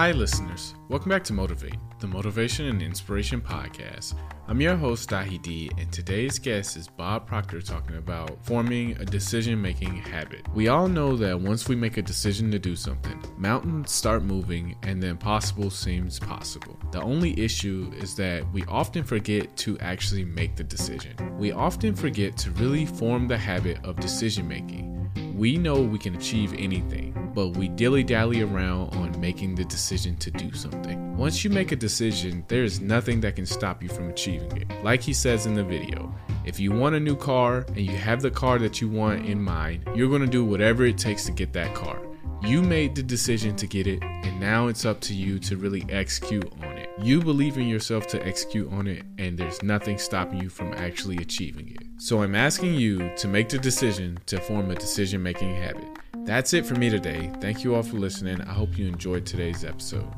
Hi, listeners. Welcome back to Motivate, the Motivation and Inspiration Podcast. I'm your host, Dahi D, and today's guest is Bob Proctor talking about forming a decision making habit. We all know that once we make a decision to do something, mountains start moving and the impossible seems possible. The only issue is that we often forget to actually make the decision. We often forget to really form the habit of decision making. We know we can achieve anything, but we dilly dally around on making the decision to do something. Once you make a decision, there is nothing that can stop you from achieving it. Like he says in the video, if you want a new car and you have the car that you want in mind, you're going to do whatever it takes to get that car. You made the decision to get it, and now it's up to you to really execute on it. You believe in yourself to execute on it, and there's nothing stopping you from actually achieving it. So I'm asking you to make the decision to form a decision making habit. That's it for me today. Thank you all for listening. I hope you enjoyed today's episode.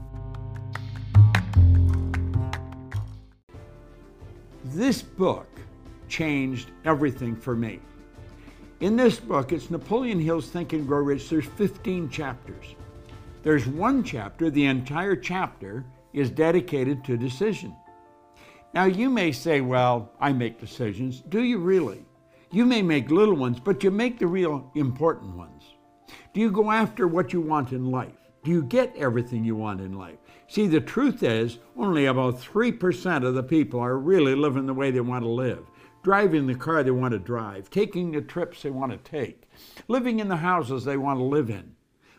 This book changed everything for me. In this book, it's Napoleon Hill's Think and Grow Rich. There's 15 chapters. There's one chapter, the entire chapter is dedicated to decision. Now, you may say, well, I make decisions. Do you really? You may make little ones, but you make the real important ones. Do you go after what you want in life? Do you get everything you want in life? See, the truth is, only about 3% of the people are really living the way they want to live, driving the car they want to drive, taking the trips they want to take, living in the houses they want to live in.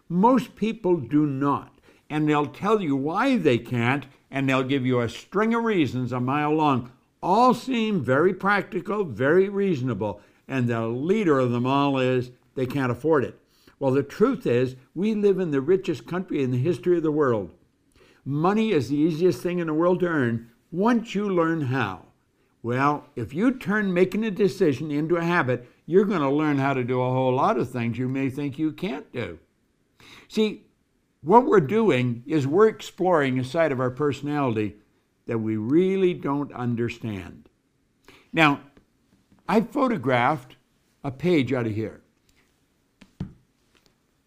Most people do not, and they'll tell you why they can't, and they'll give you a string of reasons a mile long. All seem very practical, very reasonable, and the leader of them all is they can't afford it. Well, the truth is, we live in the richest country in the history of the world. Money is the easiest thing in the world to earn once you learn how. Well, if you turn making a decision into a habit, you're going to learn how to do a whole lot of things you may think you can't do. See, what we're doing is we're exploring a side of our personality that we really don't understand. Now, I photographed a page out of here.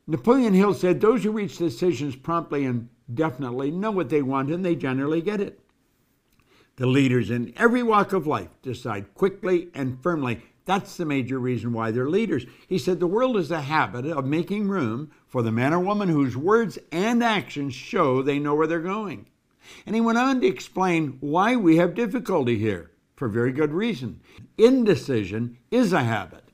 Napoleon Hill said those who reach decisions promptly and definitely know what they want and they generally get it. The leaders in every walk of life decide quickly and firmly. That's the major reason why they're leaders. He said the world is a habit of making room for the man or woman whose words and actions show they know where they're going. And he went on to explain why we have difficulty here, for very good reason. Indecision is a habit,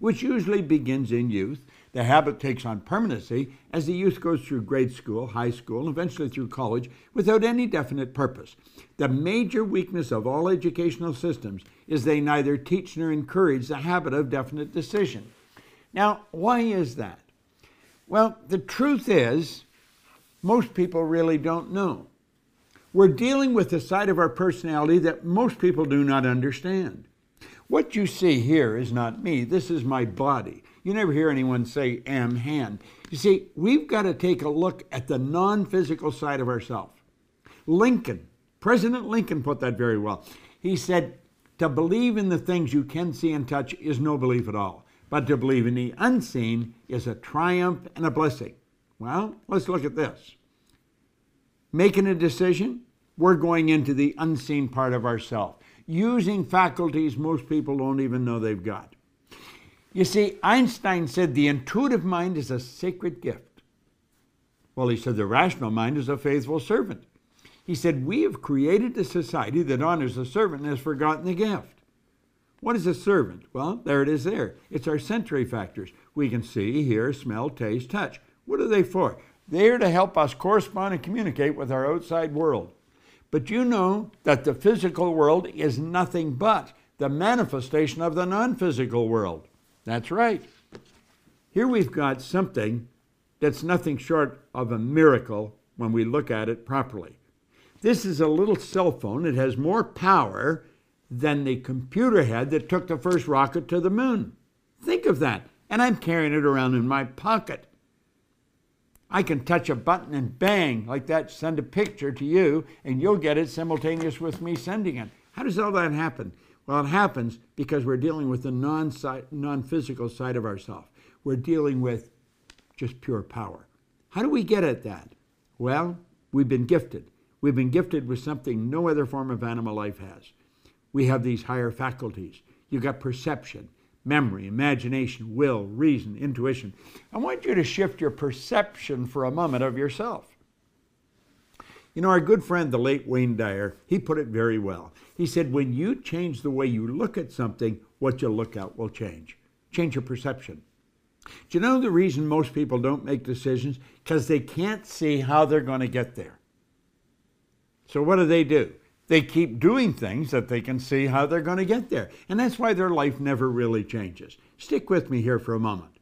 which usually begins in youth the habit takes on permanency as the youth goes through grade school, high school, and eventually through college without any definite purpose. The major weakness of all educational systems is they neither teach nor encourage the habit of definite decision. Now, why is that? Well, the truth is, most people really don't know. We're dealing with a side of our personality that most people do not understand. What you see here is not me, this is my body. You never hear anyone say am hand. You see, we've got to take a look at the non physical side of ourselves. Lincoln, President Lincoln put that very well. He said, To believe in the things you can see and touch is no belief at all, but to believe in the unseen is a triumph and a blessing. Well, let's look at this. Making a decision, we're going into the unseen part of ourselves, using faculties most people don't even know they've got. You see, Einstein said the intuitive mind is a sacred gift. Well, he said the rational mind is a faithful servant. He said, We have created a society that honors the servant and has forgotten the gift. What is a servant? Well, there it is there. It's our sensory factors. We can see, hear, smell, taste, touch. What are they for? They're to help us correspond and communicate with our outside world. But you know that the physical world is nothing but the manifestation of the non physical world. That's right. Here we've got something that's nothing short of a miracle when we look at it properly. This is a little cell phone. It has more power than the computer had that took the first rocket to the moon. Think of that. And I'm carrying it around in my pocket. I can touch a button and bang, like that, send a picture to you, and you'll get it simultaneous with me sending it. How does all that happen? Well, it happens because we're dealing with the non physical side of ourselves. We're dealing with just pure power. How do we get at that? Well, We've been gifted. We've been gifted with something no other form of animal life has. We have these higher faculties. You've got perception, memory, imagination, will, reason, intuition. I want you to shift your perception for a moment of yourself. You know, our good friend, the late Wayne Dyer, he put it very well. He said, when you change the way you look at something, what you look at will change. Change your perception. Do you know the reason most people don't make decisions? Because they can't see how they're going to get there. So what do they do? They keep doing things that they can see how they're going to get there. And that's why their life never really changes. Stick with me here for a moment.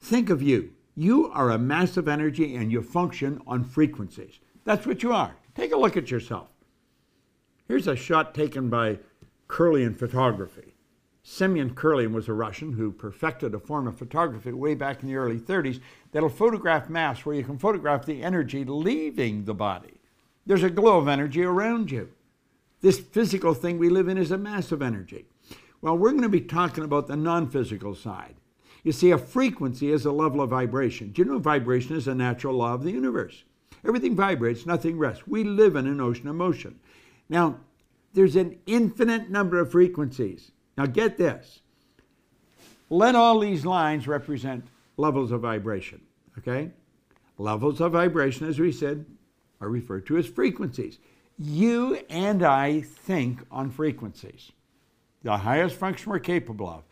Think of you. You are a mass of energy and you function on frequencies. That's what you are. Take a look at yourself. Here's a shot taken by Kirlian photography. Semyon Kirlian was a Russian who perfected a form of photography way back in the early 30s that'll photograph mass where you can photograph the energy leaving the body. There's a glow of energy around you. This physical thing we live in is a mass of energy. Well, we're going to be talking about the non physical side. You see, a frequency is a level of vibration. Do you know vibration is a natural law of the universe? Everything vibrates, nothing rests. We live in an ocean of motion. Now, there's an infinite number of frequencies. Now, get this. Let all these lines represent levels of vibration, okay? Levels of vibration, as we said, are referred to as frequencies. You and I think on frequencies, the highest function we're capable of.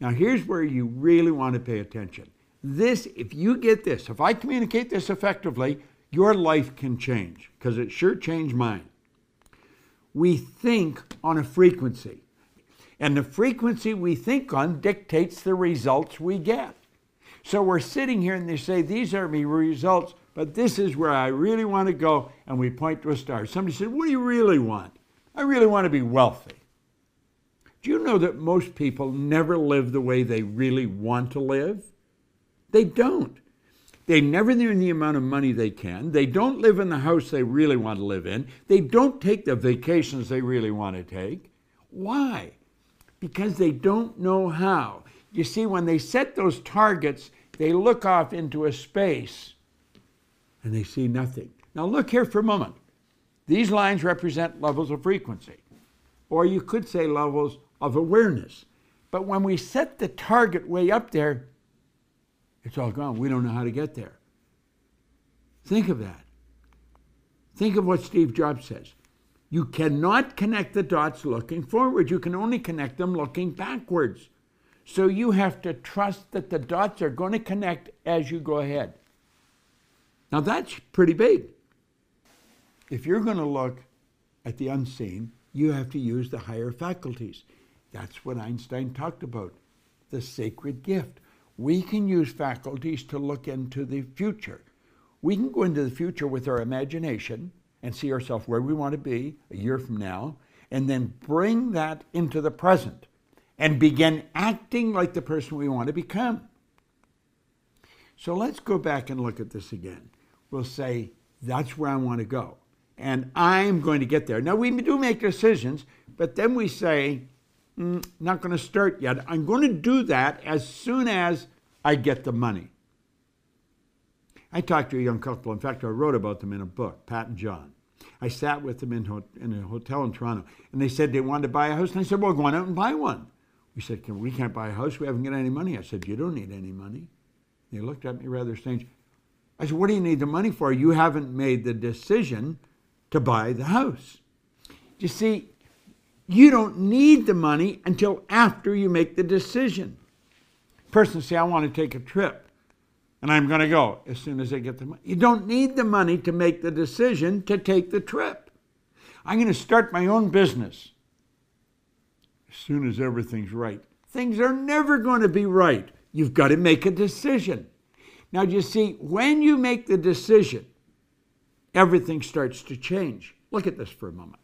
Now, here's where you really want to pay attention. This, if you get this, if I communicate this effectively, your life can change because it sure changed mine. We think on a frequency, and the frequency we think on dictates the results we get. So we're sitting here and they say, These are my results, but this is where I really want to go, and we point to a star. Somebody said, What do you really want? I really want to be wealthy. Do you know that most people never live the way they really want to live? They don't. They never earn the amount of money they can. They don't live in the house they really want to live in. They don't take the vacations they really want to take. Why? Because they don't know how. You see, when they set those targets, they look off into a space and they see nothing. Now, look here for a moment. These lines represent levels of frequency, or you could say levels of awareness. But when we set the target way up there, it's all gone. We don't know how to get there. Think of that. Think of what Steve Jobs says. You cannot connect the dots looking forward. You can only connect them looking backwards. So you have to trust that the dots are going to connect as you go ahead. Now that's pretty big. If you're going to look at the unseen, you have to use the higher faculties. That's what Einstein talked about the sacred gift we can use faculties to look into the future. We can go into the future with our imagination and see ourselves where we want to be a year from now, and then bring that into the present and begin acting like the person we want to become. So let's go back and look at this again. We'll say, that's where I want to go. And I'm going to get there. Now, we do make decisions, but then we say, mm, not going to start yet. I'm going to do that as soon as I get the money. I talked to a young couple. In fact, I wrote about them in a book, Pat and John. I sat with them in, ho- in a hotel in Toronto, and they said they wanted to buy a house. And I said, well, go on out and buy one. We said, we can't buy a house. We haven't got any money. I said, you don't need any money. They looked at me rather strange. I said, what do you need the money for? You haven't made the decision to buy the house. You see, you don't need the money until after you make the decision. Person say, I want to take a trip and I'm going to go as soon as I get the money. You don't need the money to make the decision to take the trip. I'm going to start my own business as soon as everything's right. Things are never going to be right. You've got to make a decision. Now, you see, when you make the decision, everything starts to change. Look at this for a moment.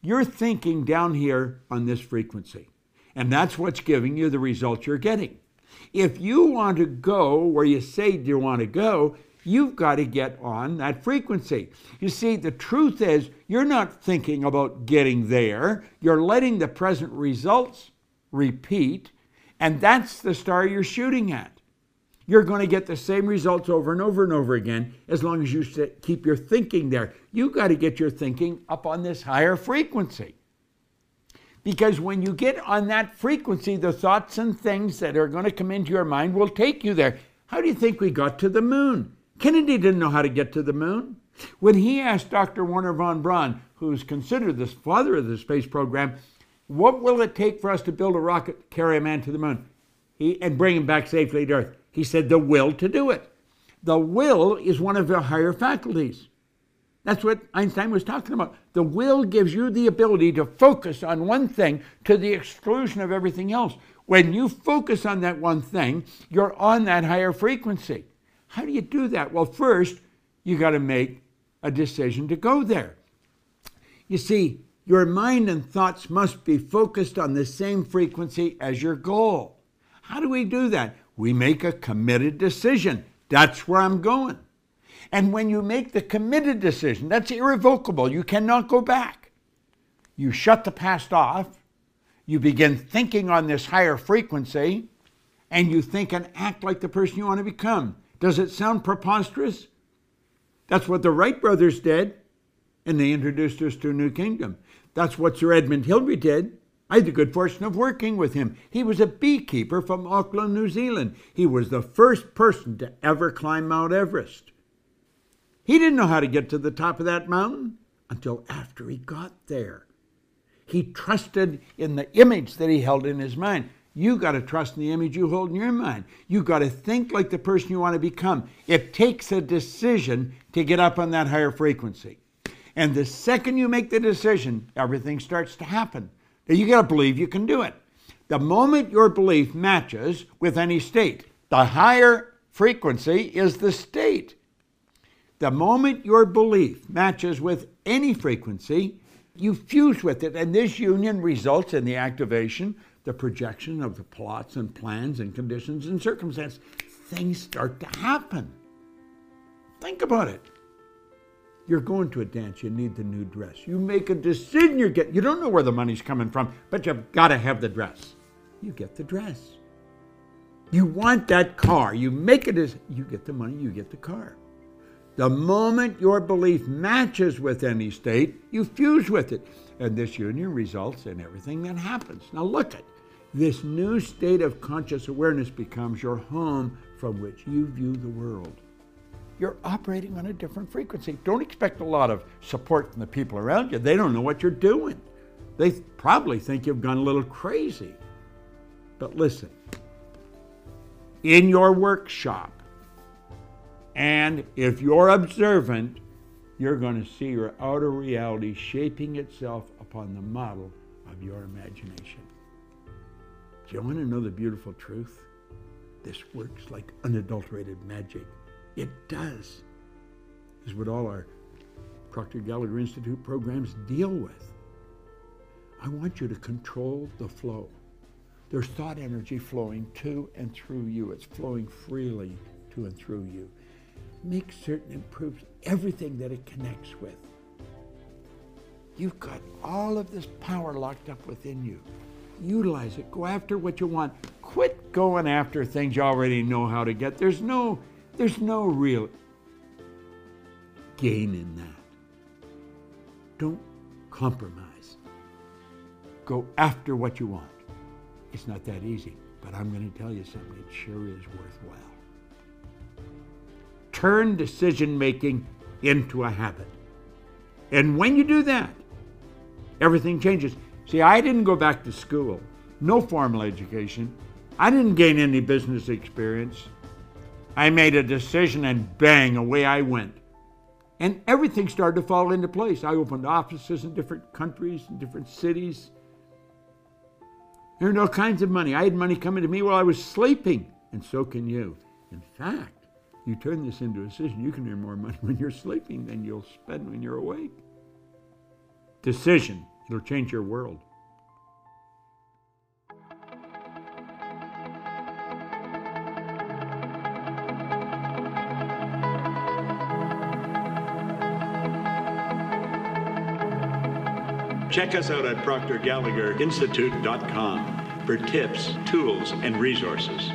You're thinking down here on this frequency, and that's what's giving you the results you're getting. If you want to go where you say you want to go, you've got to get on that frequency. You see, the truth is, you're not thinking about getting there, you're letting the present results repeat, and that's the star you're shooting at. You're going to get the same results over and over and over again as long as you keep your thinking there. You got to get your thinking up on this higher frequency. Because when you get on that frequency, the thoughts and things that are going to come into your mind will take you there. How do you think we got to the moon? Kennedy didn't know how to get to the moon. When he asked Dr. Werner von Braun, who's considered the father of the space program, what will it take for us to build a rocket to carry a man to the moon he, and bring him back safely to Earth? He said, the will to do it. The will is one of the higher faculties. That's what Einstein was talking about. The will gives you the ability to focus on one thing to the exclusion of everything else. When you focus on that one thing, you're on that higher frequency. How do you do that? Well, first, you got to make a decision to go there. You see, your mind and thoughts must be focused on the same frequency as your goal. How do we do that? We make a committed decision. That's where I'm going. And when you make the committed decision, that's irrevocable. You cannot go back. You shut the past off. You begin thinking on this higher frequency, and you think and act like the person you want to become. Does it sound preposterous? That's what the Wright brothers did, and they introduced us to a new kingdom. That's what Sir Edmund Hillary did. I had the good fortune of working with him. He was a beekeeper from Auckland, New Zealand. He was the first person to ever climb Mount Everest. He didn't know how to get to the top of that mountain until after he got there. He trusted in the image that he held in his mind. You got to trust in the image you hold in your mind. You got to think like the person you want to become. It takes a decision to get up on that higher frequency. And the second you make the decision, everything starts to happen. You got to believe you can do it. The moment your belief matches with any state, the higher frequency is the state. The moment your belief matches with any frequency, you fuse with it, and this union results in the activation, the projection of the plots and plans and conditions and circumstances. Things start to happen. Think about it. You're going to a dance, you need the new dress. You make a decision, you get you don't know where the money's coming from, but you've got to have the dress. You get the dress. You want that car. You make it as you get the money, you get the car. The moment your belief matches with any state, you fuse with it. And this union results in everything that happens. Now look at this new state of conscious awareness becomes your home from which you view the world. You're operating on a different frequency. Don't expect a lot of support from the people around you. They don't know what you're doing. They probably think you've gone a little crazy. But listen, in your workshop, and if you're observant, you're going to see your outer reality shaping itself upon the model of your imagination. Do you want to know the beautiful truth? This works like unadulterated magic. It does. Is what all our Proctor Gallagher Institute programs deal with. I want you to control the flow. There's thought energy flowing to and through you. It's flowing freely to and through you make certain it proves everything that it connects with. You've got all of this power locked up within you. Utilize it. Go after what you want. Quit going after things you already know how to get. There's no, there's no real gain in that. Don't compromise. Go after what you want. It's not that easy, but I'm going to tell you something. It sure is worthwhile turn decision making into a habit. And when you do that, everything changes. See, I didn't go back to school, no formal education. I didn't gain any business experience. I made a decision and bang, away I went. And everything started to fall into place. I opened offices in different countries, in different cities. Earned all kinds of money. I had money coming to me while I was sleeping, and so can you. In fact, you turn this into a decision, you can earn more money when you're sleeping than you'll spend when you're awake. Decision, it'll change your world. Check us out at proctorgallagherinstitute.com for tips, tools, and resources.